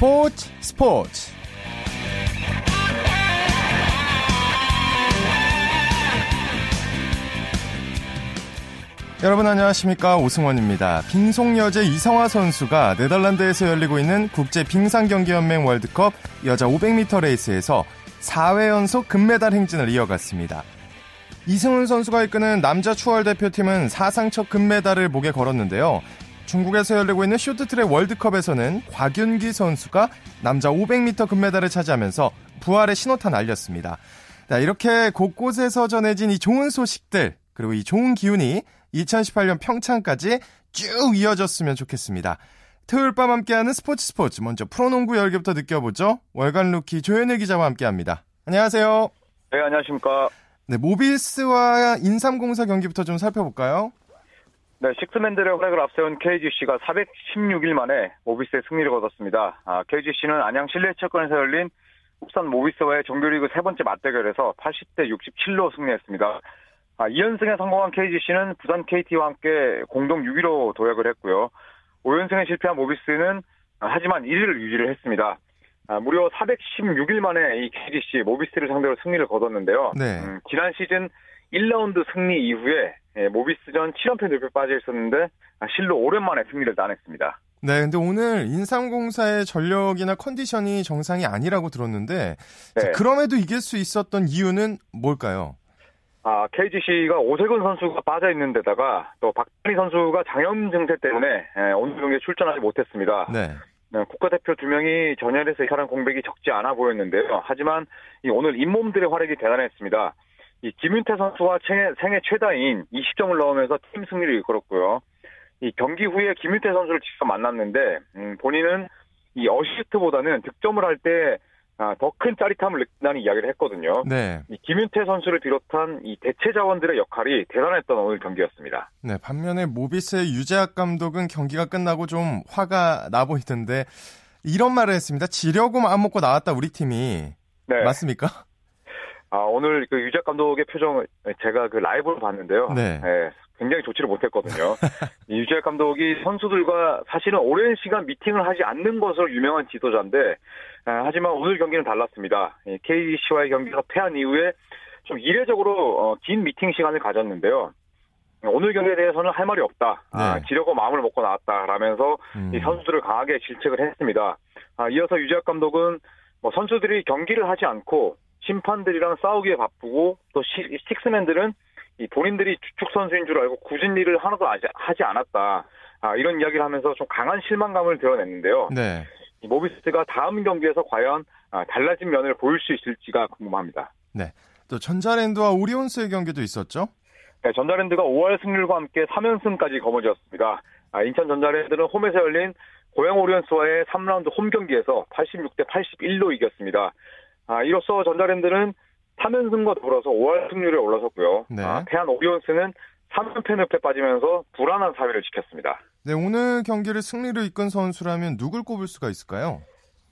스포츠 스포츠 여러분 안녕하십니까 오승원입니다. 빙속 여제 이성화 선수가 네덜란드에서 열리고 있는 국제 빙상경기연맹 월드컵 여자 500m 레이스에서 4회 연속 금메달 행진을 이어갔습니다. 이승훈 선수가 이끄는 남자 추월 대표팀은 사상 첫 금메달을 목에 걸었는데요. 중국에서 열리고 있는 쇼트트랙 월드컵에서는 곽윤기 선수가 남자 500m 금메달을 차지하면서 부활의 신호탄 알렸습니다. 이렇게 곳곳에서 전해진 이 좋은 소식들 그리고 이 좋은 기운이 2018년 평창까지 쭉 이어졌으면 좋겠습니다. 토요일 밤 함께하는 스포츠 스포츠 먼저 프로농구 열기부터 느껴보죠. 월간 루키 조현일 기자와 함께합니다. 안녕하세요. 네, 안녕하십니까. 네, 모비스와 인삼공사 경기부터 좀 살펴볼까요? 네, 식스맨들의 활약을 앞세운 KGC가 416일 만에 모비스의 승리를 거뒀습니다. 아, KGC는 안양 실내체육관에서 열린 국산 모비스와의 정규리그 세 번째 맞대결에서 80대 67로 승리했습니다. 아, 2연승에 성공한 KGC는 부산 KT와 함께 공동 6위로 도약을 했고요. 5연승에 실패한 모비스는 하지만 1위를 유지를 했습니다. 아, 무려 416일 만에 이 KGC 모비스를 상대로 승리를 거뒀는데요. 네. 음, 지난 시즌 1라운드 승리 이후에 예, 모비스전 7연패 늪에 빠져 있었는데 아, 실로 오랜만에 승리를 따냈습니다. 네, 근데 오늘 인삼공사의 전력이나 컨디션이 정상이 아니라고 들었는데 네. 자, 그럼에도 이길 수 있었던 이유는 뭘까요? 아, KGC가 오세근 선수가 빠져 있는 데다가 또 박찬희 선수가 장염 증세 때문에 예, 오늘 경기에 출전하지 못했습니다. 네. 네, 국가대표 두 명이 전열에서 이사람 공백이 적지 않아 보였는데요. 하지만 오늘 잇몸들의 활약이 대단했습니다. 이 김윤태 선수와 생애, 생애 최다인 20점을 넣으면서 팀 승리를 이끌었고요. 이 경기 후에 김윤태 선수를 직접 만났는데 음, 본인은 이 어시스트보다는 득점을 할때 아, 더큰 짜릿함을 느낀다는 이야기를 했거든요. 네. 이 김윤태 선수를 비롯한 이 대체 자원들의 역할이 대단했던 오늘 경기였습니다. 네, 반면에 모비스의 유재학 감독은 경기가 끝나고 좀 화가 나 보이던데 이런 말을 했습니다. 지려고 마음 먹고 나왔다 우리 팀이. 네. 맞습니까? 아, 오늘 그 유재학 감독의 표정을 제가 그 라이브로 봤는데요. 네. 네 굉장히 좋지를 못했거든요. 유재학 감독이 선수들과 사실은 오랜 시간 미팅을 하지 않는 것으로 유명한 지도자인데 아, 하지만 오늘 경기는 달랐습니다. KC와의 경기가 패한 이후에 좀 이례적으로 어, 긴 미팅 시간을 가졌는데요. 오늘 경기에 대해서는 할 말이 없다. 아, 네. 아, 지려고 마음을 먹고 나왔다라면서 음. 이 선수들을 강하게 질책을 했습니다. 아, 이어서 유재학 감독은 뭐 선수들이 경기를 하지 않고 심판들이랑 싸우기에 바쁘고 또 시, 식스맨들은 이 본인들이 주축 선수인 줄 알고 굳은 일을 하나도 하지 않았다. 아, 이런 이야기를 하면서 좀 강한 실망감을 드러냈는데요. 네. 이 모비스가 다음 경기에서 과연 아, 달라진 면을 보일 수 있을지가 궁금합니다. 네. 또 전자랜드와 오리온스의 경기도 있었죠? 네, 전자랜드가 5월 승률과 함께 3연승까지 거머쥐었습니다. 아, 인천 전자랜드는 홈에서 열린 고양 오리온스와의 3라운드 홈 경기에서 86대 81로 이겼습니다. 아, 이로써 전자랜드는 3연승과 더불어서 5월 승률에 올라섰고요. 네. 아, 패한 오리온스는 3연패 늪에 빠지면서 불안한 사회를 지켰습니다. 네, 오늘 경기를 승리로 이끈 선수라면 누굴 꼽을 수가 있을까요?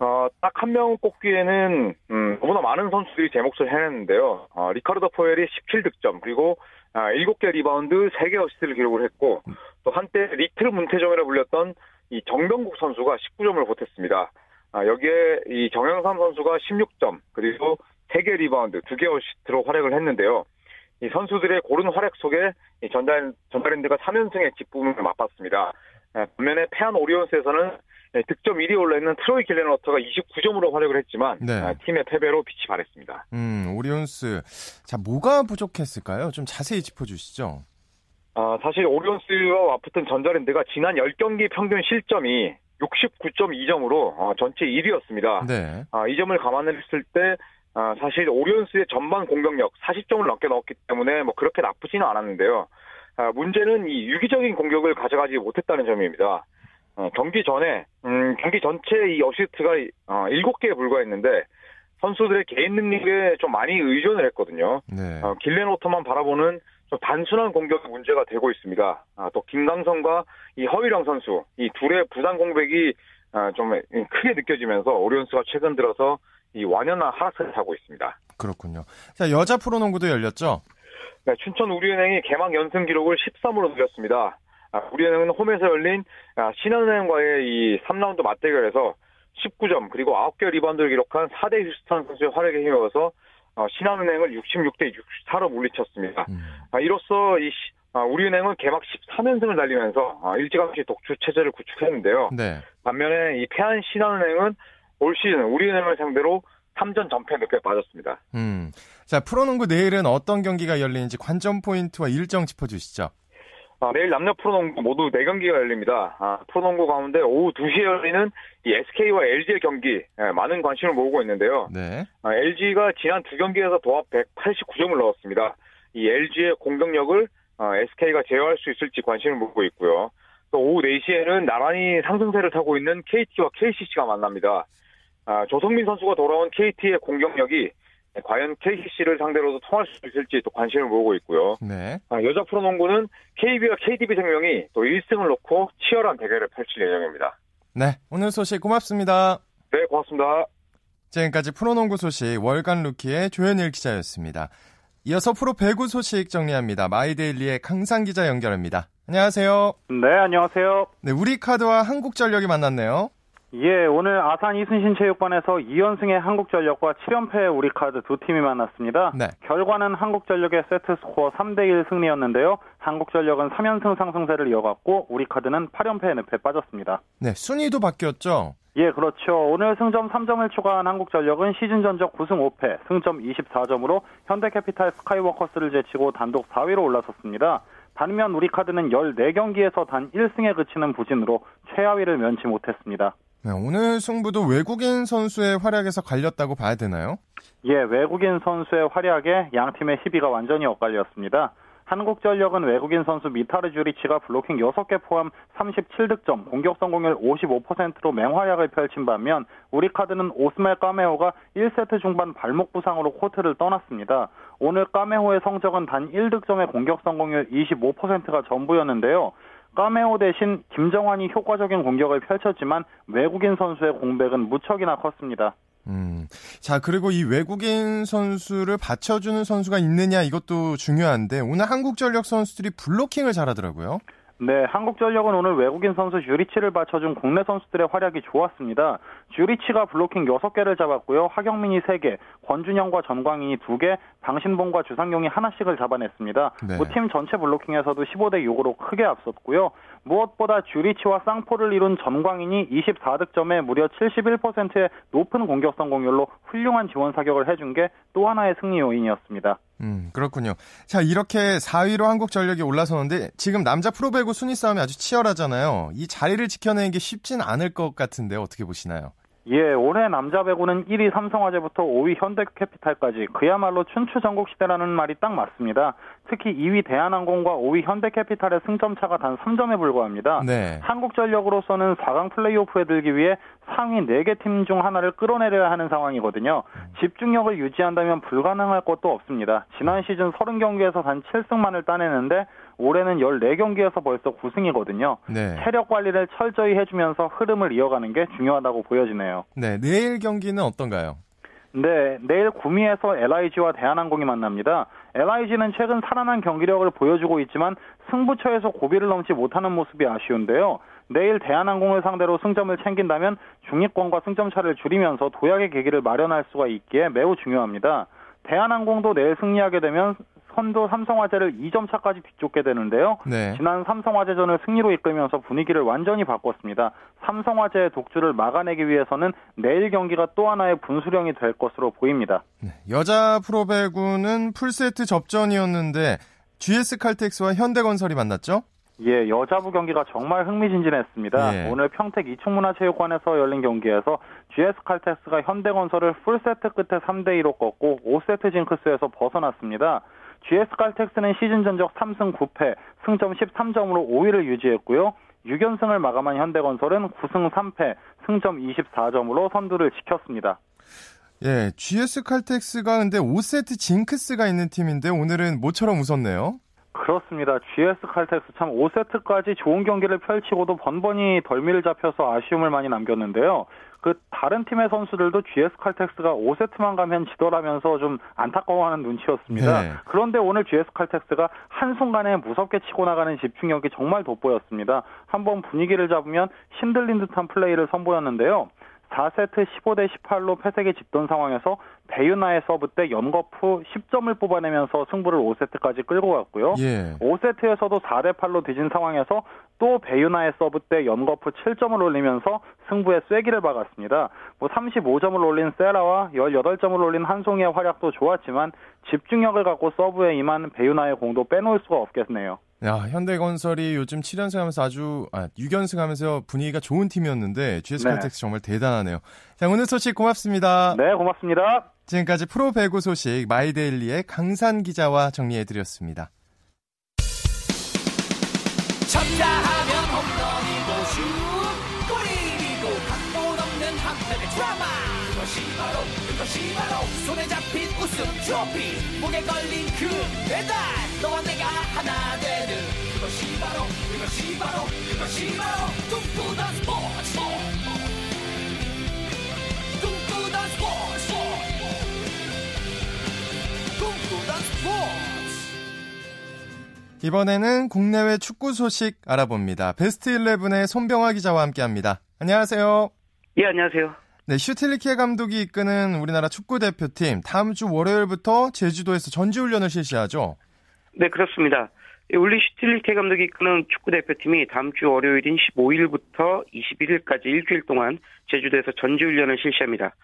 어, 딱 한 명 꼽기에는 음, 너무나 많은 선수들이 제 몫을 해냈는데요. 어, 리카르도 포엘이 17득점 그리고 아, 7개 리바운드 3개 어시스트를 기록을 했고 또 한때 little 문태종이라 불렸던 이 정병국 선수가 19점을 보탰습니다. 아, 여기에 이 정영삼 선수가 16점 그리고 3개 리바운드 2개 어시스트로 활약을 했는데요. 이 선수들의 고른 활약 속에 이 전달, 전자랜드가 3연승의 기쁨을 맛봤습니다. 예, 반면에 패한 오리온스에서는 예, 득점 1위 올라있는 트로이 길렌워터가 29점으로 활약을 했지만 네. 아, 팀의 패배로 빛이 바랬습니다. 음, 오리온스. 자, 뭐가 부족했을까요? 좀 자세히 짚어주시죠. 아, 사실 오리온스와 맞붙은 전자랜드가 지난 10경기 평균 실점이 69.2점으로 어, 전체 1위였습니다. 네. 아, 이 점을 감안했을 때 아, 사실 오리온스의 전반 공격력 40점을 넘게 넣었기 때문에 뭐 그렇게 나쁘지는 않았는데요. 아, 문제는 이 유기적인 공격을 가져가지 못했다는 점입니다. 어, 경기 전에 음, 경기 전체 이 어시스트가 어, 7개에 불과했는데 선수들의 개인 능력에 좀 많이 의존을 했거든요. 네. 어, 길렌 오터만 바라보는 좀 단순한 공격이 문제가 되고 있습니다. 아, 또 김강성과 이 허위령 선수 이 둘의 부상 공백이 아, 좀 크게 느껴지면서 오리온스가 최근 들어서 이 완연한 하락세를 하고 있습니다. 그렇군요. 자, 여자 프로농구도 열렸죠? 네, 춘천 우리은행이 개막 연승 기록을 13으로 늘렸습니다. 아, 우리은행은 홈에서 열린 아, 신한은행과의 이 3라운드 맞대결에서 19점 그리고 9개 리바운드를 기록한 샤데 휴스턴 선수의 활약에 힘입어서 어, 신한은행을 66대 64로 물리쳤습니다. 음. 아, 이로써 이 아, 우리은행은 개막 13연승을 달리면서 아, 일찌감치 독주 체제를 구축했는데요. 네. 반면에 이 패한 신한은행은 올 시즌 우리은행을 상대로 3전 전패 늪에 빠졌습니다. 음. 자, 프로농구 내일은 어떤 경기가 열리는지 관전 포인트와 일정 짚어주시죠. 아, 내일 남녀 프로농구 모두 4경기가 열립니다. 아, 프로농구 가운데 오후 2시에 열리는 이 SK와 LG의 경기 예, 많은 관심을 모으고 있는데요. 네. 아, LG가 지난 두 경기에서 도합 189점을 넣었습니다. 이 LG의 공격력을 아, SK가 제어할 수 있을지 관심을 모으고 있고요. 또 오후 4시에는 나란히 상승세를 타고 있는 KT와 KCC가 만납니다. 아, 조성민 선수가 돌아온 KT의 공격력이 과연 KCC를 상대로도 통할 수 있을지 또 관심을 모으고 있고요. 네. 아, 여자 프로농구는 KB와 KDB 생명이 또 1승을 놓고 치열한 대결을 펼칠 예정입니다. 네, 오늘 소식 고맙습니다. 네, 고맙습니다. 지금까지 프로농구 소식 월간 루키의 조현일 기자였습니다. 이어서 프로 배구 소식 정리합니다. 마이데일리의 강산 기자 연결합니다. 안녕하세요. 네, 안녕하세요. 네, 우리 카드와 한국전력이 만났네요. 예, 오늘 아산 이순신 체육관에서 2연승의 한국전력과 7연패의 우리카드 두 팀이 만났습니다. 네. 결과는 한국전력의 세트 스코어 3대 1 승리였는데요. 한국전력은 3연승 상승세를 이어갔고 우리카드는 8연패의 늪에 빠졌습니다. 네, 순위도 바뀌었죠? 예, 그렇죠. 오늘 승점 3점을 추가한 한국전력은 시즌 전적 9승 5패, 승점 24점으로 현대캐피탈 스카이워커스를 제치고 단독 4위로 올라섰습니다. 반면 우리카드는 14경기에서 단 1승에 그치는 부진으로 최하위를 면치 못했습니다. 네, 오늘 승부도 외국인 선수의 활약에서 갈렸다고 봐야 되나요? 예, 외국인 선수의 활약에 양 팀의 희비가 완전히 엇갈렸습니다. 한국전력은 외국인 선수 미타르 주리치가 블로킹 6개 포함 37득점, 공격 성공률 55%로 맹활약을 펼친 반면 우리카드는 오스멜 까메오가 1세트 중반 발목 부상으로 코트를 떠났습니다. 오늘 까메오의 성적은 단 1득점의 공격 성공률 25%가 전부였는데요. 까메오 대신 김정환이 효과적인 공격을 펼쳤지만 외국인 선수의 공백은 무척이나 컸습니다. 음. 자, 그리고 이 외국인 선수를 받쳐주는 선수가 있느냐 이것도 중요한데 오늘 한국전력 선수들이 블로킹을 잘하더라고요. 네, 한국전력은 오늘 외국인 선수 주리치를 받쳐준 국내 선수들의 활약이 좋았습니다. 주리치가 블로킹 6개를 잡았고요. 하경민이 3개, 권준영과 전광인이 2개, 방신봉과 주상용이 하나씩을 잡아냈습니다. 네. 뭐팀 전체 블로킹에서도 15대 6으로 크게 앞섰고요. 무엇보다 주리치와 쌍포를 이룬 전광인이 24득점에 무려 71%의 높은 공격 성공률로 훌륭한 지원 사격을 해준 게 또 하나의 승리 요인이었습니다. 음, 그렇군요. 자, 이렇게 4위로 한국전력이 올라서는데 지금 남자 프로배구 순위 싸움이 아주 치열하잖아요. 이 자리를 지켜내는 게 쉽진 않을 것 같은데 어떻게 보시나요? 예, 올해 남자 배구는 1위 삼성화재부터 5위 현대캐피탈까지 그야말로 춘추 전국 시대라는 말이 딱 맞습니다. 특히 2위 대한항공과 5위 현대캐피탈의 승점 차가 단 3점에 불과합니다. 네. 한국전력으로서는 4강 플레이오프에 들기 위해 상위 4개 팀 중 하나를 끌어내려야 하는 상황이거든요. 집중력을 유지한다면 불가능할 것도 없습니다. 지난 시즌 30경기에서 단 7승만을 따내는데 올해는 14경기에서 벌써 9승이거든요. 네. 체력 관리를 철저히 해주면서 흐름을 이어가는 게 중요하다고 보여지네요. 네, 내일 경기는 어떤가요? 네, 내일 구미에서 LIG와 대한항공이 만납니다. LIG는 최근 살아난 경기력을 보여주고 있지만 승부처에서 고비를 넘지 못하는 모습이 아쉬운데요. 내일 대한항공을 상대로 승점을 챙긴다면 중위권과 승점 차를 줄이면서 도약의 계기를 마련할 수가 있기에 매우 중요합니다. 대한항공도 내일 승리하게 되면 선도 삼성화재를 2점 차까지 뒤쫓게 되는데요. 네. 지난 삼성화재전을 승리로 이끌면서 분위기를 완전히 바꿨습니다. 삼성화재의 독주를 막아내기 위해서는 내일 경기가 또 하나의 분수령이 될 것으로 보입니다. 네. 여자 프로배구는 풀세트 접전이었는데 GS 칼텍스와 현대건설이 만났죠? 예, 여자부 경기가 정말 흥미진진했습니다. 예. 오늘 평택 이충문화체육관에서 열린 경기에서 GS 칼텍스가 현대건설을 풀세트 끝에 3대 2로 꺾고 5세트 징크스에서 벗어났습니다. GS 칼텍스는 시즌 전적 3승 9패, 승점 13점으로 5위를 유지했고요. 6연승을 마감한 현대건설은 9승 3패, 승점 24점으로 선두를 지켰습니다. 예, GS 칼텍스가 근데 5세트 징크스가 있는 팀인데 오늘은 모처럼 웃었네요. 그렇습니다. GS 칼텍스 참 5세트까지 좋은 경기를 펼치고도 번번이 덜미를 잡혀서 아쉬움을 많이 남겼는데요. 그 다른 팀의 선수들도 GS 칼텍스가 5세트만 가면 지더라면서 좀 안타까워하는 눈치였습니다. 네. 그런데 오늘 GS 칼텍스가 한순간에 무섭게 치고 나가는 집중력이 정말 돋보였습니다. 한번 분위기를 잡으면 신들린 듯한 플레이를 선보였는데요. 4세트 15대 18로 패색이 짙던 상황에서 배유나의 서브 때 연거푸 10점을 뽑아내면서 승부를 5세트까지 끌고 갔고요. 예. 5세트에서도 4대 8로 뒤진 상황에서 또 배유나의 서브 때 연거푸 7점을 올리면서 승부에 쐐기를 박았습니다. 뭐 35점을 올린 세라와 18점을 올린 한송이의 활약도 좋았지만 집중력을 갖고 서브에 임한 배유나의 공도 빼놓을 수가 없겠네요. 야, 현대건설이 요즘 7연승 하면서 아주, 아, 6연승 하면서 분위기가 좋은 팀이었는데, GS 칼텍스 네. 정말 대단하네요. 자, 오늘 소식 고맙습니다. 네, 고맙습니다. 지금까지 프로 배구 소식 마이데일리의 강산 기자와 정리해 드렸습니다. 우승 트로피, 목에 걸린 그 배달. 너와 내가 하나 되는 그것이 바로, 그것이 바로, 그것이 바로 꿈꾸던 스포츠. 꿈꾸던 스포츠. 꿈꾸던 스포츠. 이번에는 국내외 축구 소식 알아봅니다. 베스트 11의 손병화 기자와 함께합니다. 안녕하세요. 예, 안녕하세요. 네, 슈틸리케 감독이 이끄는 우리나라 축구 대표팀 다음 주 월요일부터 제주도에서 전지 훈련을 실시하죠. 네, 그렇습니다. 울리 슈틸리케 감독이 이끄는 축구 대표팀이 다음 주 월요일인 15일부터 21일까지 일주일 동안 제주도에서 전지훈련을 실시합니다.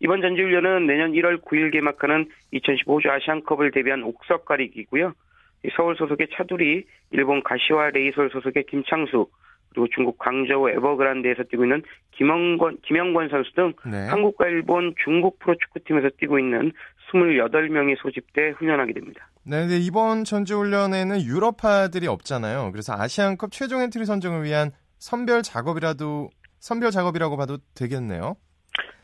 이번 전지훈련은 내년 1월 9일 개막하는 2015주 아시안컵을 대비한 옥석 가리기고요. 서울 소속의 차두리, 일본 가시와 레이솔 소속의 김창수, 그리고 중국 광저우 에버그란드에서 뛰고 있는 김영권, 김영권 선수 등 네. 한국과 일본, 중국 프로축구팀에서 뛰고 있는 28명이 소집돼 훈련하게 됩니다. 네, 근데 이번 전지훈련에는 유럽파들이 없잖아요. 그래서 아시안컵 최종 엔트리 선정을 위한 선별 작업이라도 선별 작업이라고 봐도 되겠네요.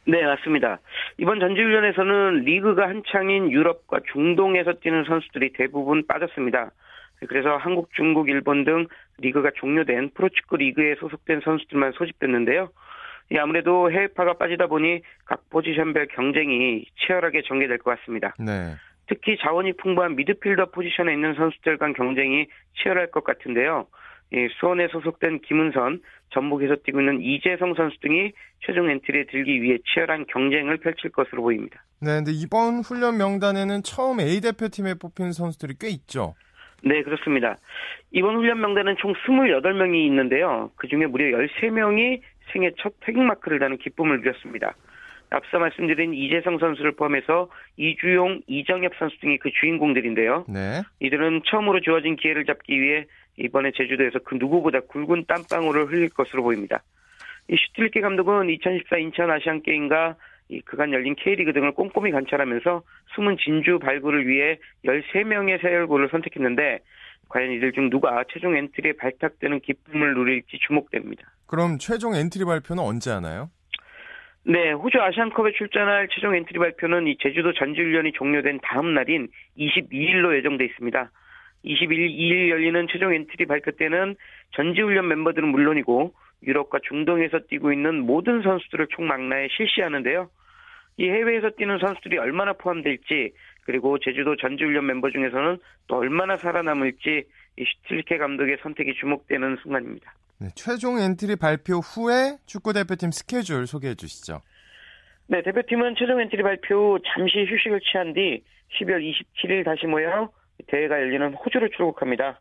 네, 맞습니다. 이번 전지훈련에서는 리그가 한창인 유럽과 중동에서 뛰는 선수들이 대부분 빠졌습니다. 그래서 한국, 중국, 일본 등 리그가 종료된 프로축구 리그에 소속된 선수들만 소집됐는데요. 아무래도 해외파가 빠지다 보니 각 포지션별 경쟁이 치열하게 전개될 것 같습니다. 네. 특히 자원이 풍부한 미드필더 포지션에 있는 선수들 간 경쟁이 치열할 것 같은데요. 예, 수원에 소속된 김은선, 전북에서 뛰고 있는 이재성 선수 등이 최종 엔트리에 들기 위해 치열한 경쟁을 펼칠 것으로 보입니다. 네, 근데 이번 훈련 명단에는 처음 A 대표팀에 뽑힌 선수들이 꽤 있죠. 네, 그렇습니다. 이번 훈련 명단은 총 28명이 있는데요. 그 중에 무려 13명이 생애 첫 태극마크를 다는 기쁨을 누렸습니다. 앞서 말씀드린 이재성 선수를 포함해서 이주용, 이정엽 선수 등이 그 주인공들인데요. 네. 이들은 처음으로 주어진 기회를 잡기 위해 이번에 제주도에서 그 누구보다 굵은 땀방울을 흘릴 것으로 보입니다. 이 슈틸리케 감독은 2014 인천 아시안 게임과 이 그간 열린 K리그 등을 꼼꼼히 관찰하면서 숨은 진주 발굴을 위해 13명의 새 얼굴을 선택했는데 과연 이들 중 누가 최종 엔트리에 발탁되는 기쁨을 누릴지 주목됩니다. 그럼 최종 엔트리 발표는 언제 하나요? 네, 호주 아시안컵에 출전할 최종 엔트리 발표는 이 제주도 전지훈련이 종료된 다음 날인 22일로 예정돼 있습니다. 22일 열리는 최종 엔트리 발표 때는 전지훈련 멤버들은 물론이고 유럽과 중동에서 뛰고 있는 모든 선수들을 총망라해 실시하는데요. 이 해외에서 뛰는 선수들이 얼마나 포함될지 그리고 제주도 전지훈련 멤버 중에서는 또 얼마나 살아남을지 이 슈틸리케 감독의 선택이 주목되는 순간입니다. 네, 최종 엔트리 발표 후에 축구 대표팀 스케줄 소개해 주시죠. 네, 대표팀은 최종 엔트리 발표 잠시 휴식을 취한 뒤 12월 27일 다시 모여 대회가 열리는 호주로 출국합니다.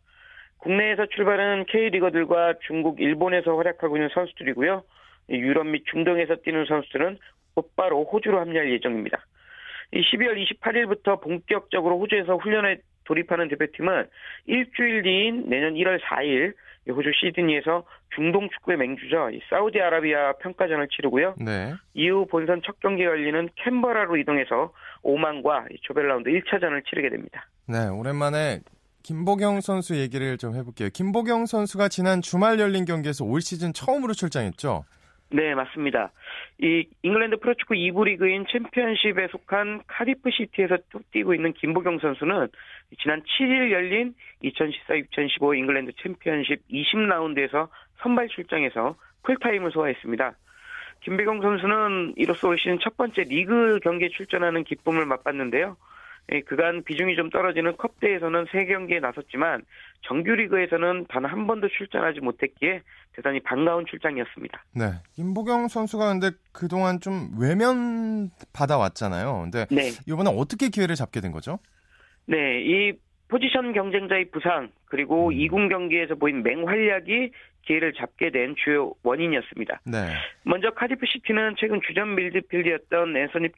국내에서 출발은 K리거들과 중국, 일본에서 활약하고 있는 선수들이고요. 유럽 및 중동에서 뛰는 선수들은 곧바로 호주로 합류할 예정입니다. 12월 28일부터 본격적으로 호주에서 훈련에 돌입하는 대표팀은 일주일 뒤인 내년 1월 4일 호주 시드니에서 중동 축구의 맹주죠. 사우디아라비아 평가전을 치르고요. 네. 이후 본선 첫 경기 열리는 캔버라로 이동해서 오만과 조별 라운드 1차전을 치르게 됩니다. 네, 오랜만에 김보경 선수 얘기를 좀 해볼게요. 김보경 선수가 지난 주말 열린 경기에서 올 시즌 처음으로 출장했죠? 네, 맞습니다. 이 잉글랜드 프로축구 2부 리그인 챔피언십에 속한 카디프 시티에서 뛰고 있는 김보경 선수는 지난 7일 열린 2014-2015 잉글랜드 챔피언십 20라운드에서 선발 출장해서 풀타임을 소화했습니다. 김보경 선수는 이로써 올 시즌 첫 번째 리그 경기에 출전하는 기쁨을 맛봤는데요. 예, 그간 비중이 좀 떨어지는 컵대회에서는 3경기에 나섰지만 정규리그에서는 단 한 번도 출전하지 못했기에 대단히 반가운 출장이었습니다. 네. 김보경 선수가 근데 그동안 좀 외면 받아왔잖아요. 근데 네. 이번에 어떻게 기회를 잡게 된 거죠? 네. 이 포지션 경쟁자의 부상 그리고 음. 2군 경기에서 보인 맹활약이 기회를 잡게 된 주요 원인이었습니다. 네. 먼저 카디프 시티는 최근 주전 미드필더였던 앤서니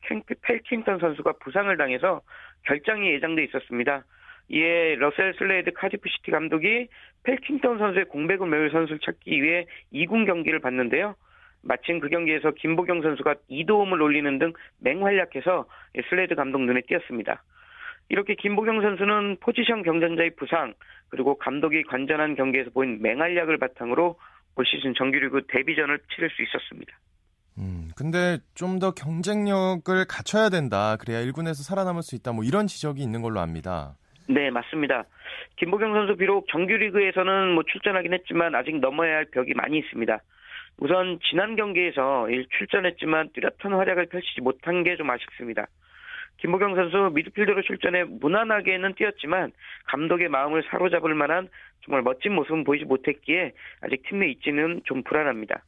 펠킹턴 선수가 부상을 당해서 결장이 예정돼 있었습니다. 이에 러셀 슬레이드 카디프 시티 감독이 펠킹턴 선수의 공백을 메울 선수를 찾기 위해 2군 경기를 봤는데요. 마침 그 경기에서 김보경 선수가 2도움을 올리는 등 맹활약해서 슬레이드 감독 눈에 띄었습니다. 이렇게 김보경 선수는 포지션 경쟁자의 부상 그리고 감독이 관전한 경기에서 보인 맹활약을 바탕으로 올 시즌 정규리그 데뷔전을 치를 수 있었습니다. 음, 근데 좀 더 경쟁력을 갖춰야 된다. 그래야 1군에서 살아남을 수 있다. 뭐 이런 지적이 있는 걸로 압니다. 네, 맞습니다. 김보경 선수 비록 정규리그에서는 뭐 출전하긴 했지만 아직 넘어야 할 벽이 많이 있습니다. 우선 지난 경기에서 출전했지만 뚜렷한 활약을 펼치지 못한 게 좀 아쉽습니다. 김보경 선수 미드필더로 출전해 무난하게는 뛰었지만 감독의 마음을 사로잡을 만한 정말 멋진 모습은 보이지 못했기에 아직 팀내 있지는 좀 불안합니다.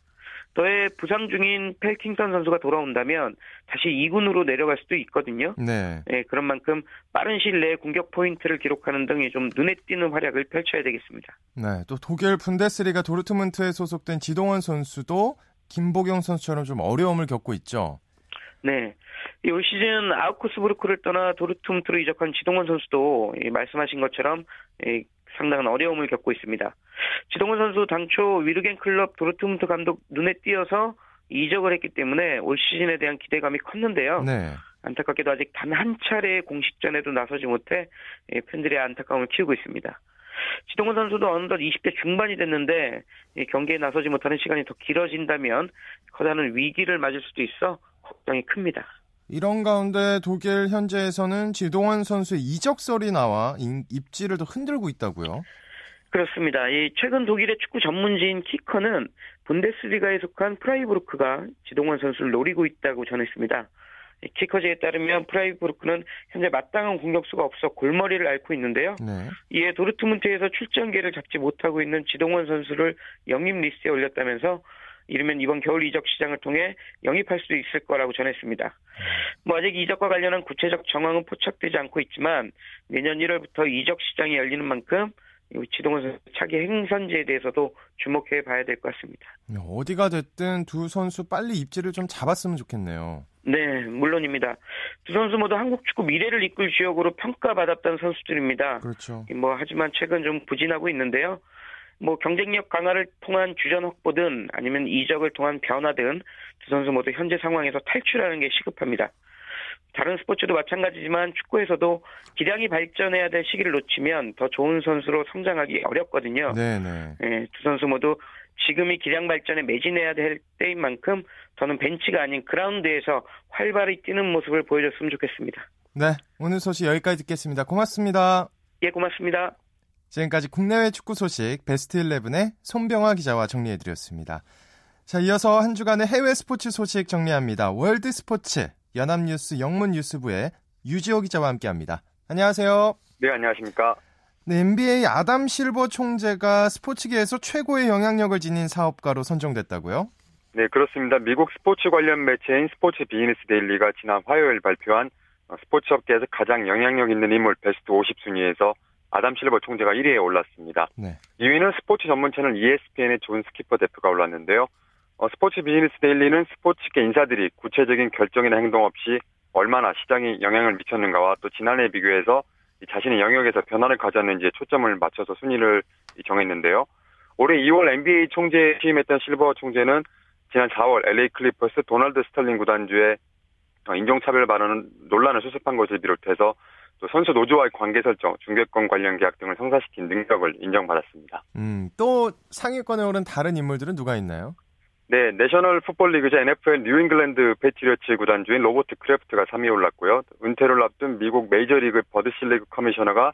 더해 부상 중인 펠킹턴 선수가 돌아온다면 다시 2군으로 내려갈 수도 있거든요. 네. 네. 그런 만큼 빠른 시일 내에 공격 포인트를 기록하는 등이 좀 눈에 띄는 활약을 펼쳐야 되겠습니다. 네. 또 독일 분데스리가 도르트문트에 소속된 지동원 선수도 김보경 선수처럼 좀 어려움을 겪고 있죠. 네. 올 시즌 아우쿠스부르크를 떠나 도르트문트로 이적한 지동원 선수도 말씀하신 것처럼 상당한 어려움을 겪고 있습니다. 지동원 선수 당초 위르겐 클럽 도르트문트 감독 눈에 띄어서 이적을 했기 때문에 올 시즌에 대한 기대감이 컸는데요. 네. 안타깝게도 아직 단 한 차례 공식전에도 나서지 못해 팬들의 안타까움을 키우고 있습니다. 지동원 선수도 어느덧 20대 중반이 됐는데 경기에 나서지 못하는 시간이 더 길어진다면 커다란 위기를 맞을 수도 있어 걱정이 큽니다. 이런 가운데 독일 현재에서는 지동원 선수의 이적설이 나와 입지를 더 흔들고 있다고요? 그렇습니다. 이 최근 독일의 축구 전문지인 키커는 분데스리가에 속한 프라이부르크가 지동원 선수를 노리고 있다고 전했습니다. 키커지에 따르면 프라이부르크는 현재 마땅한 공격수가 없어 골머리를 앓고 있는데요. 네. 이에 도르트문트에서 출전 기회를 잡지 못하고 있는 지동원 선수를 영입 리스트에 올렸다면서 이르면 이번 겨울 이적 시장을 통해 영입할 수 있을 거라고 전했습니다. 뭐 아직 이적과 관련한 구체적 정황은 포착되지 않고 있지만 내년 1월부터 이적 시장이 열리는 만큼 지동원 선수 차기 행선지에 대해서도 주목해 봐야 될 것 같습니다. 어디가 됐든 두 선수 빨리 입지를 좀 잡았으면 좋겠네요. 네, 물론입니다. 두 선수 모두 한국 축구 미래를 이끌 주역으로 평가받았던 선수들입니다. 그렇죠. 뭐 하지만 최근 좀 부진하고 있는데요. 뭐 경쟁력 강화를 통한 주전 확보 든 아니면 이적을 통한 변화든 두 선수 모두 현재 상황에서 탈출하는 게 시급합니다. 다른 스포츠도 마찬가지지만 축구에서도 기량이 발전해야 될 시기를 놓치면 더 좋은 선수로 성장하기 어렵거든요. 네네. 네, 두 선수 모두 지금이 기량 발전에 매진해야 될 때인 만큼 저는 벤치가 아닌 그라운드에서 활발히 뛰는 모습을 보여줬으면 좋겠습니다. 네, 오늘 소식 여기까지 듣겠습니다. 고맙습니다. 예, 고맙습니다. 지금까지 국내외 축구 소식 베스트 11의 손병화 기자와 정리해드렸습니다. 자, 이어서 한 주간의 해외 스포츠 소식 정리합니다. 월드 스포츠 연합뉴스 영문뉴스부의 유지호 기자와 함께합니다. 안녕하세요. 네, 안녕하십니까. 네, NBA 아담 실버 총재가 스포츠계에서 최고의 영향력을 지닌 사업가로 선정됐다고요? 네, 그렇습니다. 미국 스포츠 관련 매체인 스포츠 비즈니스 데일리가 지난 화요일 발표한 스포츠 업계에서 가장 영향력 있는 인물 베스트 50 순위에서 아담 실버 총재가 1위에 올랐습니다. 네. 2위는 스포츠 전문 채널 ESPN의 존 스키퍼 대표가 올랐는데요. 어, 스포츠 비즈니스 데일리는 스포츠계 인사들이 구체적인 결정이나 행동 없이 얼마나 시장에 영향을 미쳤는가와 또 지난해 비교해서 자신의 영역에서 변화를 가졌는지에 초점을 맞춰서 순위를 정했는데요. 올해 2월 NBA 총재에 취임했던 실버 총재는 지난 4월 LA 클리퍼스 도널드 스탈링 구단주의 어, 인종차별 발언 논란을 수습한 것을 비롯해서 또 선수 노조와의 관계 설정, 중계권 관련 계약 등을 성사시킨 능력을 인정받았습니다. 음, 또 상위권에 오른 다른 인물들은 누가 있나요? 네, 내셔널 풋볼 리그제 NFL 뉴잉글랜드 패트리어츠 구단주인 로버트 크래프트가 3위에 올랐고요. 은퇴를 앞둔 미국 메이저리그 버드 셀리그 커미셔너가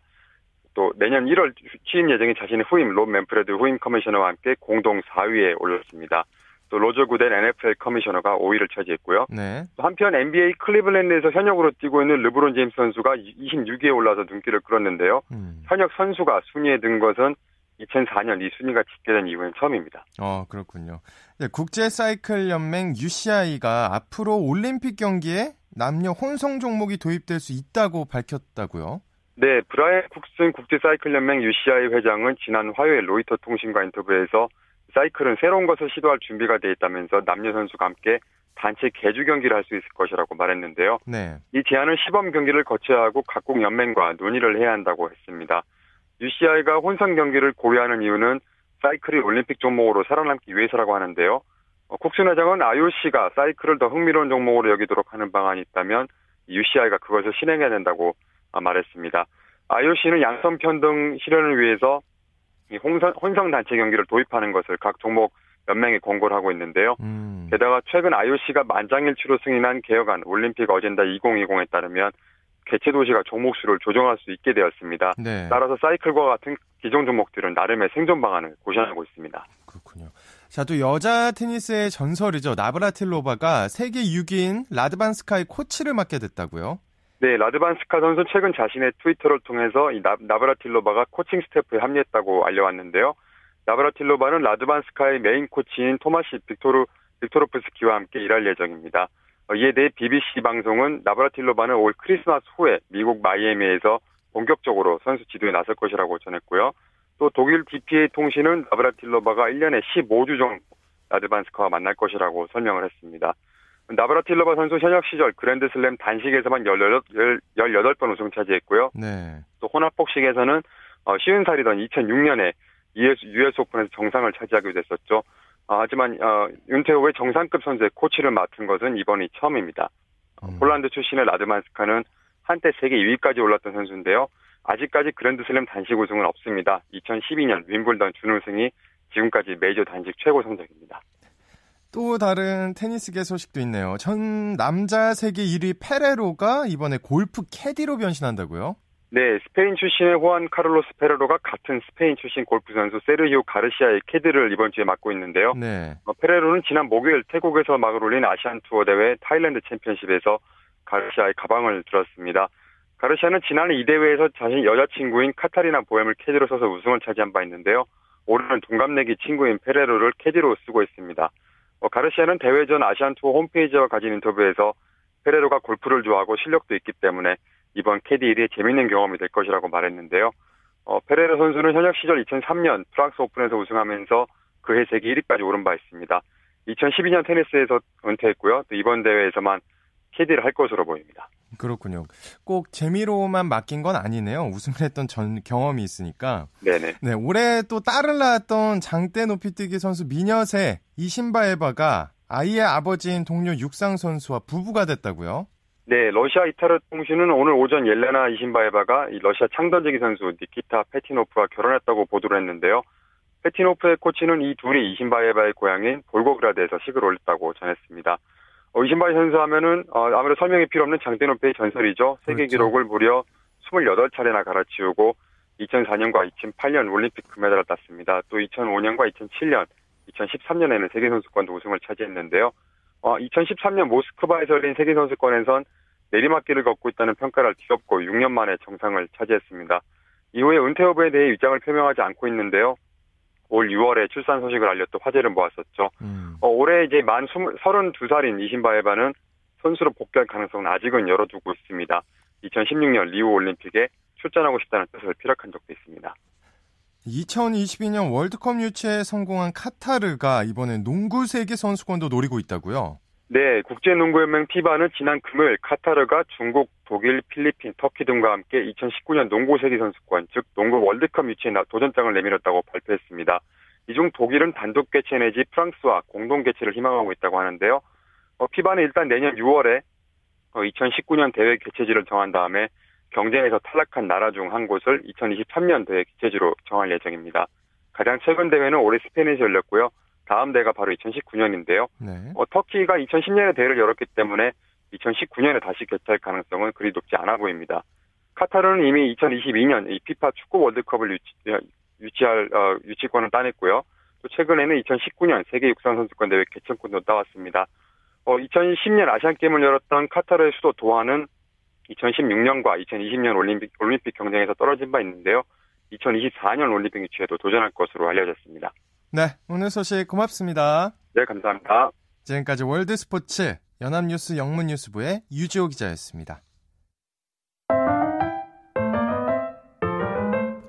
또 내년 1월 취임 예정인 자신의 후임 롭 맨프레드 후임 커미셔너와 함께 공동 4위에 올랐습니다. 또 로저 구델 NFL 커미셔너가 5위를 차지했고요. 네. 한편 NBA 클리블랜드에서 현역으로 뛰고 있는 르브론 제임스 선수가 26위에 올라서 눈길을 끌었는데요. 음. 현역 선수가 순위에 든 것은 2004년 이 순위가 집계된 이후엔 처음입니다. 어, 그렇군요. 네, 국제 사이클 연맹 UCI가 앞으로 올림픽 경기에 남녀 혼성 종목이 도입될 수 있다고 밝혔다고요? 네, 브라이언 쿡슨 국제 사이클 연맹 UCI 회장은 지난 화요일 로이터 통신과 인터뷰에서 사이클은 새로운 것을 시도할 준비가 돼 있다면서 남녀 선수가 함께 단체 개주 경기를 할 수 있을 것이라고 말했는데요. 네. 이 제안은 시범 경기를 거쳐야 하고 각국 연맹과 논의를 해야 한다고 했습니다. UCI가 혼성 경기를 고려하는 이유는 사이클이 올림픽 종목으로 살아남기 위해서라고 하는데요. 어, 국순 회장은 IOC가 사이클을 더 흥미로운 종목으로 여기도록 하는 방안이 있다면 UCI가 그것을 실행해야 된다고 말했습니다. IOC는 양성 편등 실현을 위해서 혼성, 혼성 단체 경기를 도입하는 것을 각 종목 연맹에 권고를 하고 있는데요. 음. 게다가 최근 IOC가 만장일치로 승인한 개혁안 올림픽 어젠다 2020에 따르면 개최 도시가 종목 수를 조정할 수 있게 되었습니다. 네. 따라서 사이클과 같은 기존 종목들은 나름의 생존 방안을 고심하고 있습니다. 그렇군요. 자, 또 여자 테니스의 전설이죠. 나브라틸로바가 세계 6위인 라드반스카의 코치를 맡게 됐다고요? 네, 라드반스카 선수 최근 자신의 트위터를 통해서 이 나, 나브라틸로바가 코칭 스태프에 합류했다고 알려왔는데요. 나브라틸로바는 라드반스카의 메인 코치인 토마시 빅토르 빅토르프스키와 함께 일할 예정입니다. 어, 이에 대해 BBC 방송은 나브라틸로바는 올 크리스마스 후에 미국 마이애미에서 본격적으로 선수 지도에 나설 것이라고 전했고요. 또 독일 DPA 통신은 나브라틸로바가 1년에 15주 정도 라드반스카와 만날 것이라고 설명을 했습니다. 나브라틸로바 선수 현역 시절 그랜드슬램 단식에서만 18, 18번 우승 차지했고요. 네. 또 혼합복식에서는 어, 쉬운 살이던 2006년에 US, US 오픈에서 정상을 차지하게 됐었죠. 어, 하지만 어, 은퇴 후에 정상급 선수의 코치를 맡은 것은 이번이 처음입니다. 어, 음. 폴란드 출신의 라드만스카는 한때 세계 2위까지 올랐던 선수인데요. 아직까지 그랜드슬램 단식 우승은 없습니다. 2012년 윔블던 준우승이 지금까지 메이저 단식 최고 성적입니다. 또 다른 테니스계 소식도 있네요. 전 남자 세계 1위 페레로가 이번에 골프 캐디로 변신한다고요? 네, 스페인 출신의 호안 카를로스 페레로가 같은 스페인 출신 골프 선수 세르히오 가르시아의 캐디를 이번 주에 맡고 있는데요. 네. 어, 페레로는 지난 목요일 태국에서 막을 올린 아시안 투어 대회 타일랜드 챔피언십에서 가르시아의 가방을 들었습니다. 가르시아는 지난해 이 대회에서 자신 여자친구인 카타리나 보엠을 캐디로 써서 우승을 차지한 바 있는데요. 올해는 동갑내기 친구인 페레로를 캐디로 쓰고 있습니다. 어, 가르시아는 대회 전 아시안 투어 홈페이지와 가진 인터뷰에서 페레로가 골프를 좋아하고 실력도 있기 때문에 이번 캐디 일이 재밌는 경험이 될 것이라고 말했는데요. 어, 페레로 선수는 현역 시절 2003년 프랑스 오픈에서 우승하면서 그해 세계 1위까지 오른 바 있습니다. 2012년 테니스에서 은퇴했고요. 또 이번 대회에서만 캐디를 할 것으로 보입니다. 그렇군요. 꼭 재미로만 맡긴 건 아니네요. 우승을 했던 전 경험이 있으니까. 네네. 네, 올해 또 딸을 낳았던 장대 높이뛰기 선수 미녀세 이신바에바가 아이의 아버지인 동료 육상 선수와 부부가 됐다고요? 네, 러시아 이타르 통신은 오늘 오전 옐레나 이신바에바가 러시아 창던제기 선수 니키타 페티노프와 결혼했다고 보도를 했는데요. 페티노프의 코치는 이 둘이 이신바에바의 고향인 볼고그라드에서 식을 올렸다고 전했습니다. 어, 이신바에 선수 하면은 어, 아무래도 설명이 필요 없는 장대노페의 전설이죠. 세계 그렇죠. 기록을 무려 28차례나 갈아치우고 2004년과 2008년 올림픽 금메달을 땄습니다. 또 2005년과 2007년, 2013년에는 세계선수권도 우승을 차지했는데요. 어, 2013년 모스크바에서 열린 세계선수권에선 내리막길을 걷고 있다는 평가를 뒤엎고 6년 만에 정상을 차지했습니다. 이후에 은퇴 여부에 대해 입장을 표명하지 않고 있는데요. 올 6월에 출산 소식을 알렸던 화제를 모았었죠. 음. 어, 올해 이제 만 20, 32살인 이신바에바는 선수로 복귀할 가능성은 아직은 열어두고 있습니다. 2016년 리우 올림픽에 출전하고 싶다는 뜻을 피력한 적도 있습니다. 2022년 월드컵 유치에 성공한 카타르가 이번에 농구 세계 선수권도 노리고 있다고요? 네, 국제농구연맹 피바는 지난 금요일 카타르가 중국, 독일, 필리핀, 터키 등과 함께 2019년 농구 세계 선수권, 즉 농구 월드컵 유치에 도전장을 내밀었다고 발표했습니다. 이 중 독일은 단독 개최 내지 프랑스와 공동 개최를 희망하고 있다고 하는데요. 어, 피바는 일단 내년 6월에 어, 2019년 대회 개최지를 정한 다음에 경쟁에서 탈락한 나라 중 한 곳을 2023년 대회 개최지로 정할 예정입니다. 가장 최근 대회는 올해 스페인에서 열렸고요. 다음 대회가 바로 2019년인데요. 네. 어, 터키가 2010년에 대회를 열었기 때문에 2019년에 다시 개최할 가능성은 그리 높지 않아 보입니다. 카타르는 이미 2022년 이 피파 축구 월드컵을 유치, 유치할 어, 유치권을 따냈고요. 또 최근에는 2019년 세계 육상 선수권 대회 개천권도 따왔습니다. 어, 2010년 아시안 게임을 열었던 카타르의 수도 도하는 2016년과 2020년 올림픽, 올림픽 경쟁에서 떨어진 바 있는데요. 2024년 올림픽 유치에도 도전할 것으로 알려졌습니다. 네, 오늘 소식 고맙습니다. 네, 감사합니다. 지금까지 월드 스포츠 연합뉴스 영문뉴스부의 유지호 기자였습니다.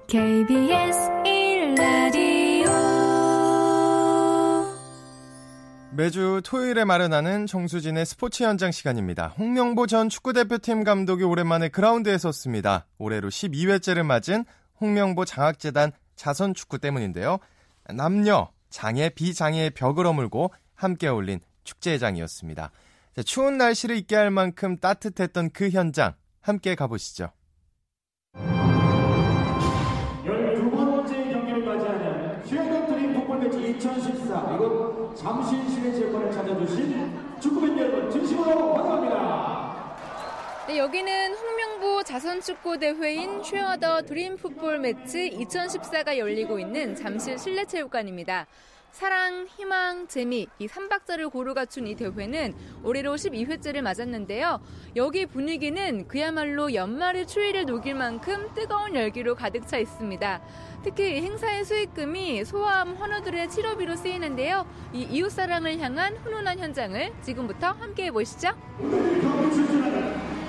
KBS 1라디오 매주 토요일에 마련하는 정수진의 스포츠 현장 시간입니다. 홍명보 전 축구대표팀 감독이 오랜만에 그라운드에 섰습니다. 올해로 12회째를 맞은 홍명보 장학재단 자선축구 때문인데요. 남녀, 장애, 비장애의 벽을 어물고 함께 어울린 축제장이었습니다. 자, 추운 날씨를 잊게 할 만큼 따뜻했던 그 현장 함께 가보시죠. 여기는 홍명보 자선축구대회인 쉐어더 드림 풋볼 매치 2014가 열리고 있는 잠실 실내체육관입니다. 사랑, 희망, 재미 이 3박자를 고루 갖춘 이 대회는 올해로 12회째를 맞았는데요. 여기 분위기는 그야말로 연말의 추위를 녹일 만큼 뜨거운 열기로 가득 차 있습니다. 특히 행사의 수익금이 소아암 환우들의 치료비로 쓰이는데요. 이 이웃사랑을 향한 훈훈한 현장을 지금부터 함께 해 보시죠.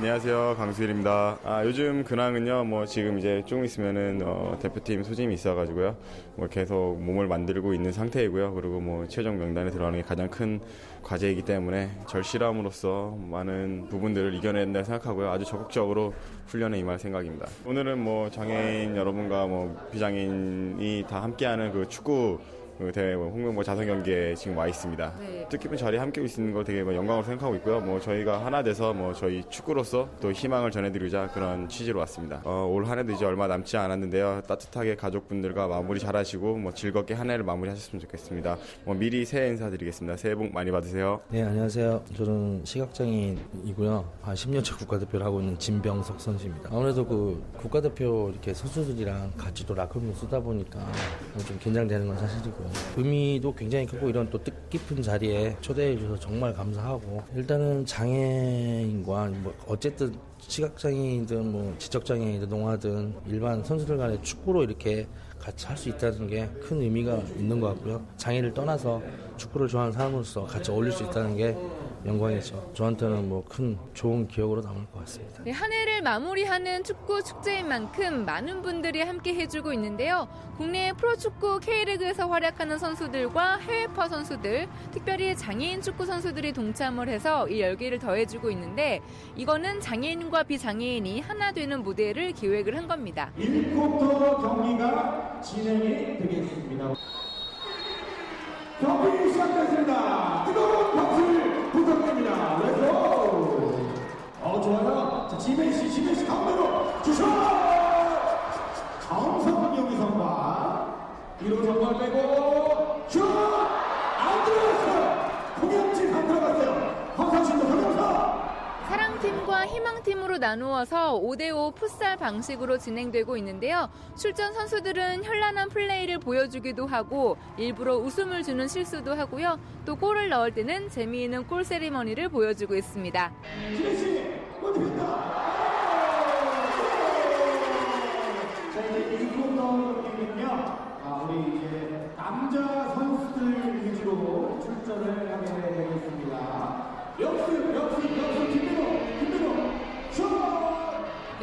안녕하세요 강수일입니다. 아, 요즘 근황은요 뭐 지금 이제 조금 있으면은 어, 대표팀 소집이 있어가지고요 뭐 계속 몸을 만들고 있는 상태이고요 그리고 뭐 최종 명단에 들어가는 게 가장 큰 과제이기 때문에 절실함으로써 많은 부분들을 이겨낸다 생각하고요 아주 적극적으로 훈련에 임할 생각입니다. 오늘은 뭐 장애인 여러분과 뭐 비장애인이 다 함께하는 그 축구 그 대회 뭐 홍명보 자선 경기에 지금 와 있습니다. 네. 뜻깊은 자리에 함께 있는 거 되게 뭐 영광으로 생각하고 있고요. 뭐 저희가 하나 돼서 뭐 저희 축구로서 또 희망을 전해드리자 그런 취지로 왔습니다. 어, 올 한해도 이제 얼마 남지 않았는데요. 따뜻하게 가족분들과 마무리 잘하시고 뭐 즐겁게 한 해를 마무리하셨으면 좋겠습니다. 뭐 미리 새해 인사드리겠습니다. 새해 복 많이 받으세요. 네 안녕하세요. 저는 시각장애인이고요. 한 10년째 국가대표를 하고 있는 진병석 선수입니다. 아무래도 그 국가대표 이렇게 선수들이랑 같이 또 라커룸을 쓰다 보니까 좀 긴장되는 건 사실이고요. 의미도 굉장히 크고 이런 또 뜻깊은 자리에 초대해 주셔서 정말 감사하고 일단은 장애인과 뭐 어쨌든 시각장애인이든 뭐 지적장애인이든 농아든 일반 선수들 간의 축구로 이렇게 같이 할 수 있다는 게 큰 의미가 있는 것 같고요. 장애를 떠나서 축구를 좋아하는 사람으로서 같이 어울릴 수 있다는 게 영광이죠. 저한테는 뭐 큰 좋은 기억으로 남을 것 같습니다. 네, 한 해를 마무리하는 축구 축제인 만큼 많은 분들이 함께 해주고 있는데요. 국내 프로축구 K리그에서 활약하는 선수들과 해외파 선수들, 특별히 장애인 축구 선수들이 동참을 해서 이 열기를 더해주고 있는데 이거는 장애인과 비장애인이 하나 되는 무대를 기획을 한 겁니다. 1쿼터 경기가 진행이 되겠습니다. 경기 시작됐습니다. 뜨거운 박수를 부탁드립니다. 렛츠고! 어, 좋아요. 자, 지메 씨, 지메 씨 가운데로 주셔! 정성훈 경기 선발. 1호 선발 빼고 슛! 안 들어갔어요. 공영진 안 들어갔어요. 황상신도 돌려서 사랑팀과 희망팀으로 나누어서 5대5 풋살 방식으로 진행되고 있는데요. 출전 선수들은 현란한 플레이를 보여주기도 하고 일부러 웃음을 주는 실수도 하고요. 또 골을 넣을 때는 재미있는 골 세리머니를 보여주고 있습니다. 자, 이제 1쿼터 경기는요, 아, 우리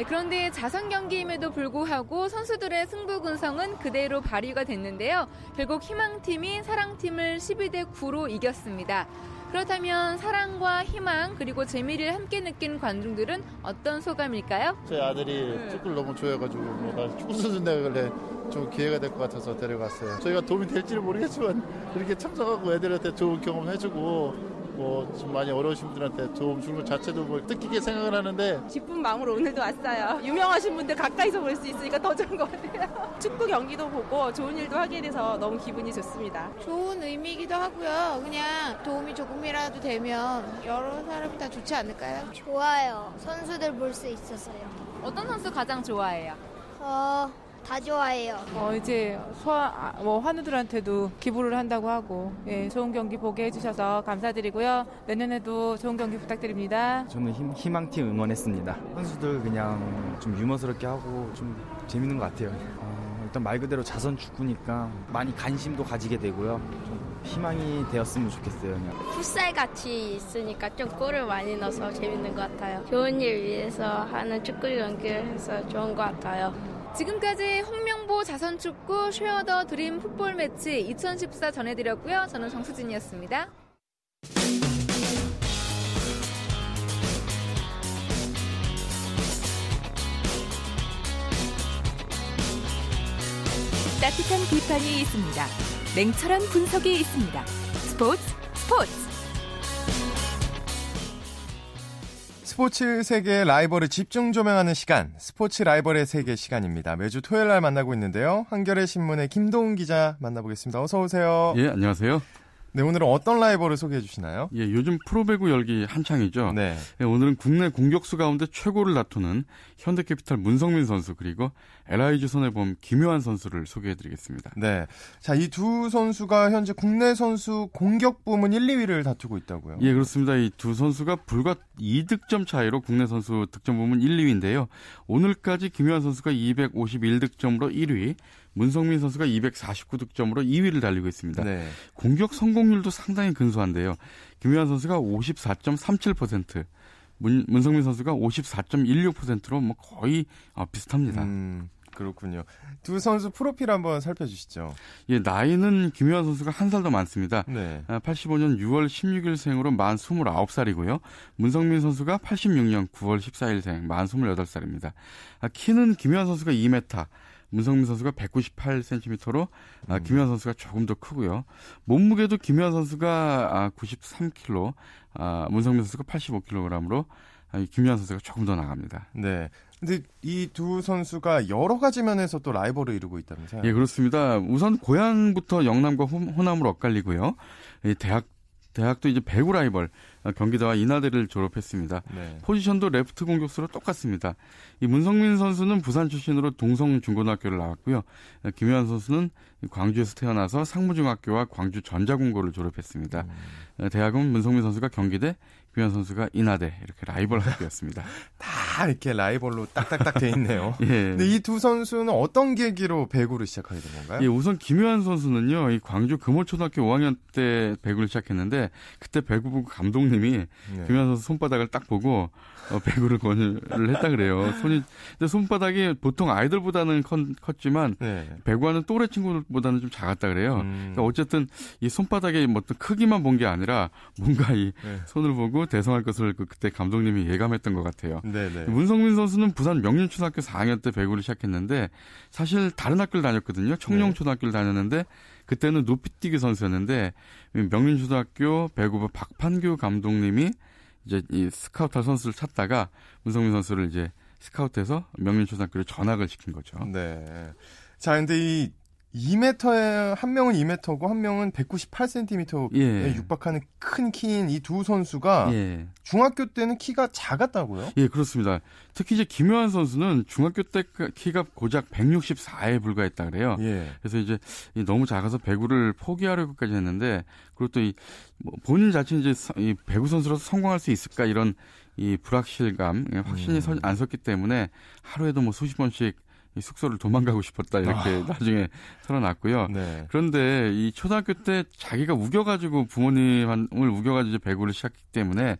그런데 자선 경기임에도 불구하고 선수들의 승부 근성은 그대로 발휘가 됐는데요. 결국 희망팀이 사랑팀을 12대 9로 이겼습니다. 그렇다면 사랑과 희망 그리고 재미를 함께 느낀 관중들은 어떤 소감일까요? 제 아들이 네. 축구를 너무 좋아해가지고 뭐 축구 선수인데 원래 좀 기회가 될 것 같아서 데려갔어요. 저희가 도움이 될지는 모르겠지만 이렇게 참석하고 애들한테 좋은 경험 해주고 뭐 좀 많이 어려우신 분들한테 도움 주는 것 자체도 뭐 뜻깊게 생각을 하는데 기쁜 마음으로 오늘도 왔어요. 유명하신 분들 가까이서 볼 수 있으니까 더 좋은 것 같아요. 축구 경기도 보고 좋은 일도 하게 돼서 너무 기분이 좋습니다. 좋은 의미이기도 하고요. 그냥 도움이 조금이라도 되면 여러 사람이 다 좋지 않을까요? 좋아요. 선수들 볼 수 있어서요. 어떤 선수 가장 좋아해요? 어, 다 좋아해요. 어, 이제 소아, 뭐, 환우들한테도 기부를 한다고 하고, 예, 좋은 경기 보게 해주셔서 감사드리고요. 내년에도 좋은 경기 부탁드립니다. 저는 힘, 희망팀 응원했습니다. 선수들 그냥 좀 유머스럽게 하고 좀 재밌는 것 같아요. 어, 일단 말 그대로 자선 축구니까 많이 관심도 가지게 되고요. 좀 희망이 되었으면 좋겠어요. 그냥. 풋살 같이 있으니까 좀 골을 많이 넣어서 재밌는 것 같아요. 좋은 일 위해서 하는 축구 경기를 해서 좋은 것 같아요. 지금까지 홍명보 자선축구 쉐어더 드림 풋볼 매치 2014 전해드렸고요. 저는 정수진이었습니다. 따뜻한 비판이 있습니다. 냉철한 분석이 있습니다. 스포츠 스포츠 스포츠 세계의 라이벌을 집중 조명하는 시간, 스포츠 라이벌의 세계 시간입니다. 매주 토요일 날 만나고 있는데요. 한겨레 신문의 김동훈 기자 만나보겠습니다. 어서 오세요. 예, 안녕하세요. 네, 오늘은 어떤 라이벌을 소개해 주시나요? 예, 요즘 프로배구 열기 한창이죠. 네. 예, 오늘은 국내 공격수 가운데 최고를 다투는 현대캐피탈 문성민 선수 그리고 LIG 손해보험 김효한 선수를 소개해 드리겠습니다. 네. 자, 이 두 선수가 현재 국내 선수 공격 부문 1, 2위를 다투고 있다고요. 예, 그렇습니다. 이 두 선수가 불과 2득점 차이로 국내 선수 득점 부문 1, 2위인데요. 오늘까지 김효한 선수가 251득점으로 1위, 문성민 선수가 249득점으로 2위를 달리고 있습니다. 네. 공격 성공률도 상당히 근소한데요. 김효한 선수가 54.37%, 문, 문성민 선수가 54.16%로 뭐 거의 어, 비슷합니다. 음. 그렇군요. 두 선수 프로필 한번 살펴주시죠. 예, 나이는 김효환 선수가 한 살 더 많습니다. 네. 85년 6월 16일생으로 만 29살이고요. 문성민 선수가 86년 9월 14일생, 만 28살입니다. 아, 키는 김효환 선수가 2m, 문성민 선수가 198cm로 아, 음. 김현 선수가 조금 더 크고요. 몸무게도 김현 선수가 93kg, 아, 아, 문성민 선수가 85kg으로 김요한 선수가 조금 더 나갑니다. 네. 근데 이 두 선수가 여러 가지 면에서 또 라이벌을 이루고 있다면서요? 예, 그렇습니다. 우선 고향부터 영남과 호남으로 엇갈리고요. 대학 대학도 이제 배구 라이벌 어, 경기대와 인하대를 졸업했습니다. 네. 포지션도 레프트 공격수로 똑같습니다. 이 문성민 선수는 부산 출신으로 동성 중고등학교를 나왔고요. 어, 김요한 선수는 광주에서 태어나서 상무중학교와 광주 전자공고를 졸업했습니다. 음. 어, 대학은 문성민 선수가 경기대, 김현 선수가 인하대 이렇게 라이벌 학교였습니다. 다 이렇게 라이벌로 딱딱딱 돼 있네요. 예. 근데 이 두 선수는 어떤 계기로 배구를 시작하게 된 건가요? 예, 우선 김효한 선수는요, 이 광주 금호초등학교 5학년 때 배구를 시작했는데 그때 배구부 감독님이 네. 김효한 선수 손바닥을 딱 보고 어, 배구를 권유를 했다 그래요. 손이 근데 손바닥이 보통 아이들보다는 컸, 컸지만 네. 배구하는 또래 친구들 보다는 좀 작았다 그래요. 음. 그러니까 어쨌든 이 손바닥의 뭐 어떤 크기만 본 게 아니라 뭔가 이 네. 손을 보고 대성할 것을 그 그때 감독님이 예감했던 것 같아요. 네네. 네. 문성민 선수는 부산 명륜초등학교 4학년 때 배구를 시작했는데 사실 다른 학교를 다녔거든요. 청룡초등학교를 다녔는데 그때는 높이뛰기 선수였는데 명륜초등학교 배구부 박판규 감독님이 이제 이 스카우트 선수를 찾다가 문성민 선수를 이제 스카우트해서 명륜초등학교를 전학을 시킨 거죠. 네. 자, 근데 이 2m에 한 명은 2m고 한 명은 198cm에 예. 육박하는 큰 키인 이 두 선수가 예. 중학교 때는 키가 작았다고요? 예, 그렇습니다. 특히 이제 김효환 선수는 중학교 때그 키가 고작 164에 불과했다 그래요. 예. 그래서 이제 너무 작아서 배구를 포기하려고까지 했는데 그리고 또이 뭐 본인 자체 이제 이 배구 선수로서 성공할 수 있을까 이런 이 불확실감 확신이 음. 안 섰기 때문에 하루에도 뭐 수십 번씩 이 숙소를 도망가고 싶었다 이렇게 아. 나중에 털어놨고요. 네. 그런데 이 초등학교 때 자기가 우겨가지고 부모님을 우겨가지고 배구를 시작했기 때문에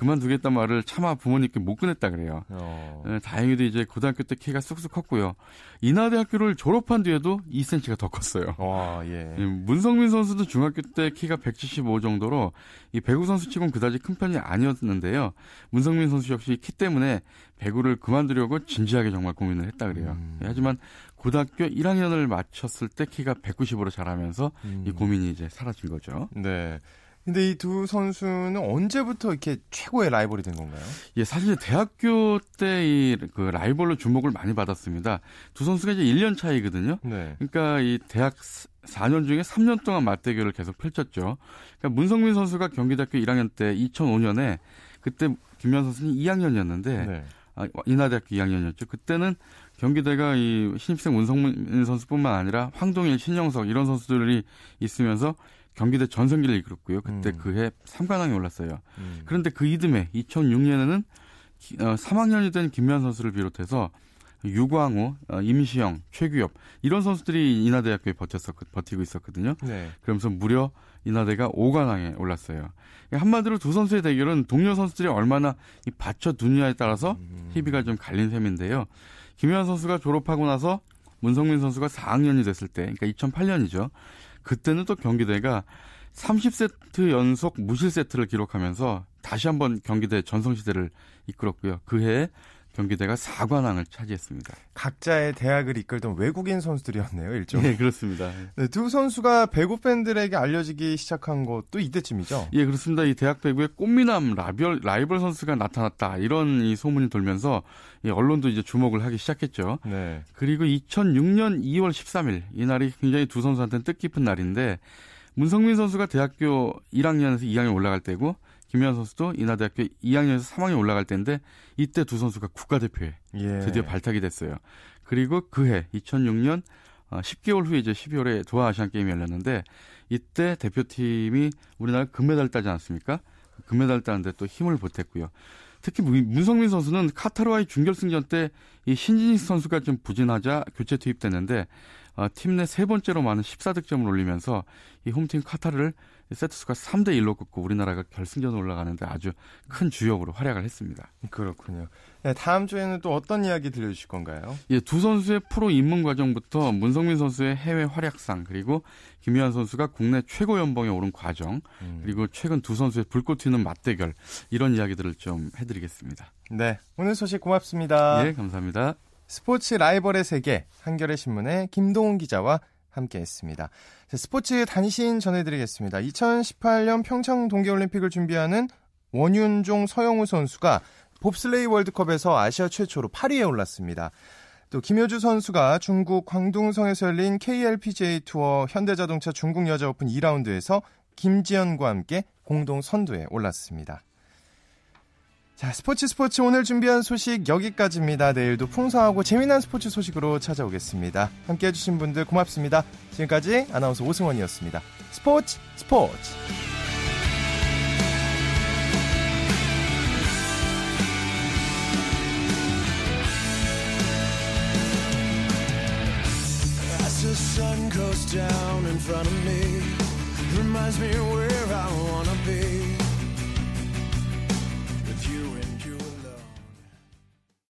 그만두겠다 말을 차마 부모님께 못 꺼냈다 그래요. 어. 네, 다행히도 이제 고등학교 때 키가 쑥쑥 컸고요. 인하대학교를 졸업한 뒤에도 2cm가 더 컸어요. 와, 예. 예. 문성민 선수도 중학교 때 키가 175 정도로 이 배구 선수치곤 그다지 큰 편이 아니었는데요. 문성민 선수 역시 키 때문에 배구를 그만두려고 진지하게 정말 고민을 했다 그래요. 음. 예, 하지만 고등학교 1학년을 마쳤을 때 키가 190으로 자라면서 음. 이 고민이 이제 사라진 거죠. 네. 근데 이 두 선수는 언제부터 이렇게 최고의 라이벌이 된 건가요? 예, 사실 대학교 때 이 그 라이벌로 주목을 많이 받았습니다. 두 선수가 이제 1년 차이거든요. 네. 그러니까 이 대학 4년 중에 3년 동안 맞대결을 계속 펼쳤죠. 그러니까 문성민 선수가 경기대학교 1학년 때 2005년에 그때 김현 선수는 2학년이었는데 네. 아, 인하대학교 2학년이었죠. 그때는 경기대가 이 신입생 문성민 선수뿐만 아니라 황동일, 신영석 이런 선수들이 있으면서 경기대 전성기를 이끌었고요. 그때 음. 그해 3관왕에 올랐어요. 음. 그런데 그 이듬해 2006년에는 어, 3학년이 된 김면 선수를 비롯해서 유광호, 어, 임시영, 최규엽 이런 선수들이 인하대학교에 버텼었 버티고 있었거든요. 네. 그러면서 무려 인하대가 5관왕에 올랐어요. 한마디로 두 선수의 대결은 동료 선수들이 얼마나 이 받쳐 두느냐에 따라서 음. 희비가 좀 갈린 셈인데요. 김현 선수가 졸업하고 나서 문성민 선수가 4학년이 됐을 때, 그러니까 2008년이죠. 그때는 또 경기대가 30세트 연속 무실 세트를 기록하면서 다시 한번 경기대 전성시대를 이끌었고요. 그해 경기대가 4관왕을 차지했습니다. 각자의 대학을 이끌던 외국인 선수들이었네요, 일종. 네, 그렇습니다. 네, 두 선수가 배구 팬들에게 알려지기 시작한 것도 이때쯤이죠. 예, 그렇습니다. 이 대학 배구에 꽃미남 라이벌, 라이벌 선수가 나타났다 이런 이 소문이 돌면서 이 언론도 이제 주목을 하기 시작했죠. 네. 그리고 2006년 2월 13일 이 날이 굉장히 두 선수한테는 뜻깊은 날인데 문성민 선수가 대학교 1학년에서 2학년 올라갈 때고 김현 선수도 인하대학교 2학년에서 3학년 올라갈 때인데 이때 두 선수가 국가대표에 예. 드디어 발탁이 됐어요. 그리고 그해 2006년 10개월 어, 후에 이제 12월에 도하 아시안 게임이 열렸는데 이때 대표팀이 우리나라 금메달 따지 않습니까? 금메달 따는데 또 힘을 보탰고요. 특히 문성민 선수는 카타르와의 준결승전 때 이 신진희 선수가 좀 부진하자 교체 투입됐는데 어, 팀내 세 번째로 많은 14득점을 올리면서 이 홈팀 카타르를 세트 수가 3대 1로 꺾고 우리나라가 결승전 올라가는데 아주 큰 주역으로 활약을 했습니다. 그렇군요. 네, 다음 주에는 또 어떤 이야기 들려주실 건가요? 예, 두 선수의 프로 입문 과정부터 문성민 선수의 해외 활약상 그리고 김유한 선수가 국내 최고 연봉에 오른 과정 음. 그리고 최근 두 선수의 불꽃 튀는 맞대결 이런 이야기들을 좀 해드리겠습니다. 네, 오늘 소식 고맙습니다. 예, 감사합니다. 스포츠 라이벌의 세계 한겨레 신문의 김동훈 기자와 함께 했습니다. 스포츠 단신 전해드리겠습니다. 2018년 평창 동계올림픽을 준비하는 원윤종 서영우 선수가 봅슬레이 월드컵에서 아시아 최초로 8위에 올랐습니다. 또 김효주 선수가 중국 광둥성에서 열린 KLPGA 투어 현대자동차 중국 여자 오픈 2라운드에서 김지연과 함께 공동 선두에 올랐습니다. 자, 스포츠 스포츠 오늘 준비한 소식 여기까지입니다. 내일도 풍성하고 재미난 스포츠 소식으로 찾아오겠습니다. 함께 해주신 분들 고맙습니다. 지금까지 아나운서 오승원이었습니다. 스포츠 스포츠! down in front of me reminds me where I wanna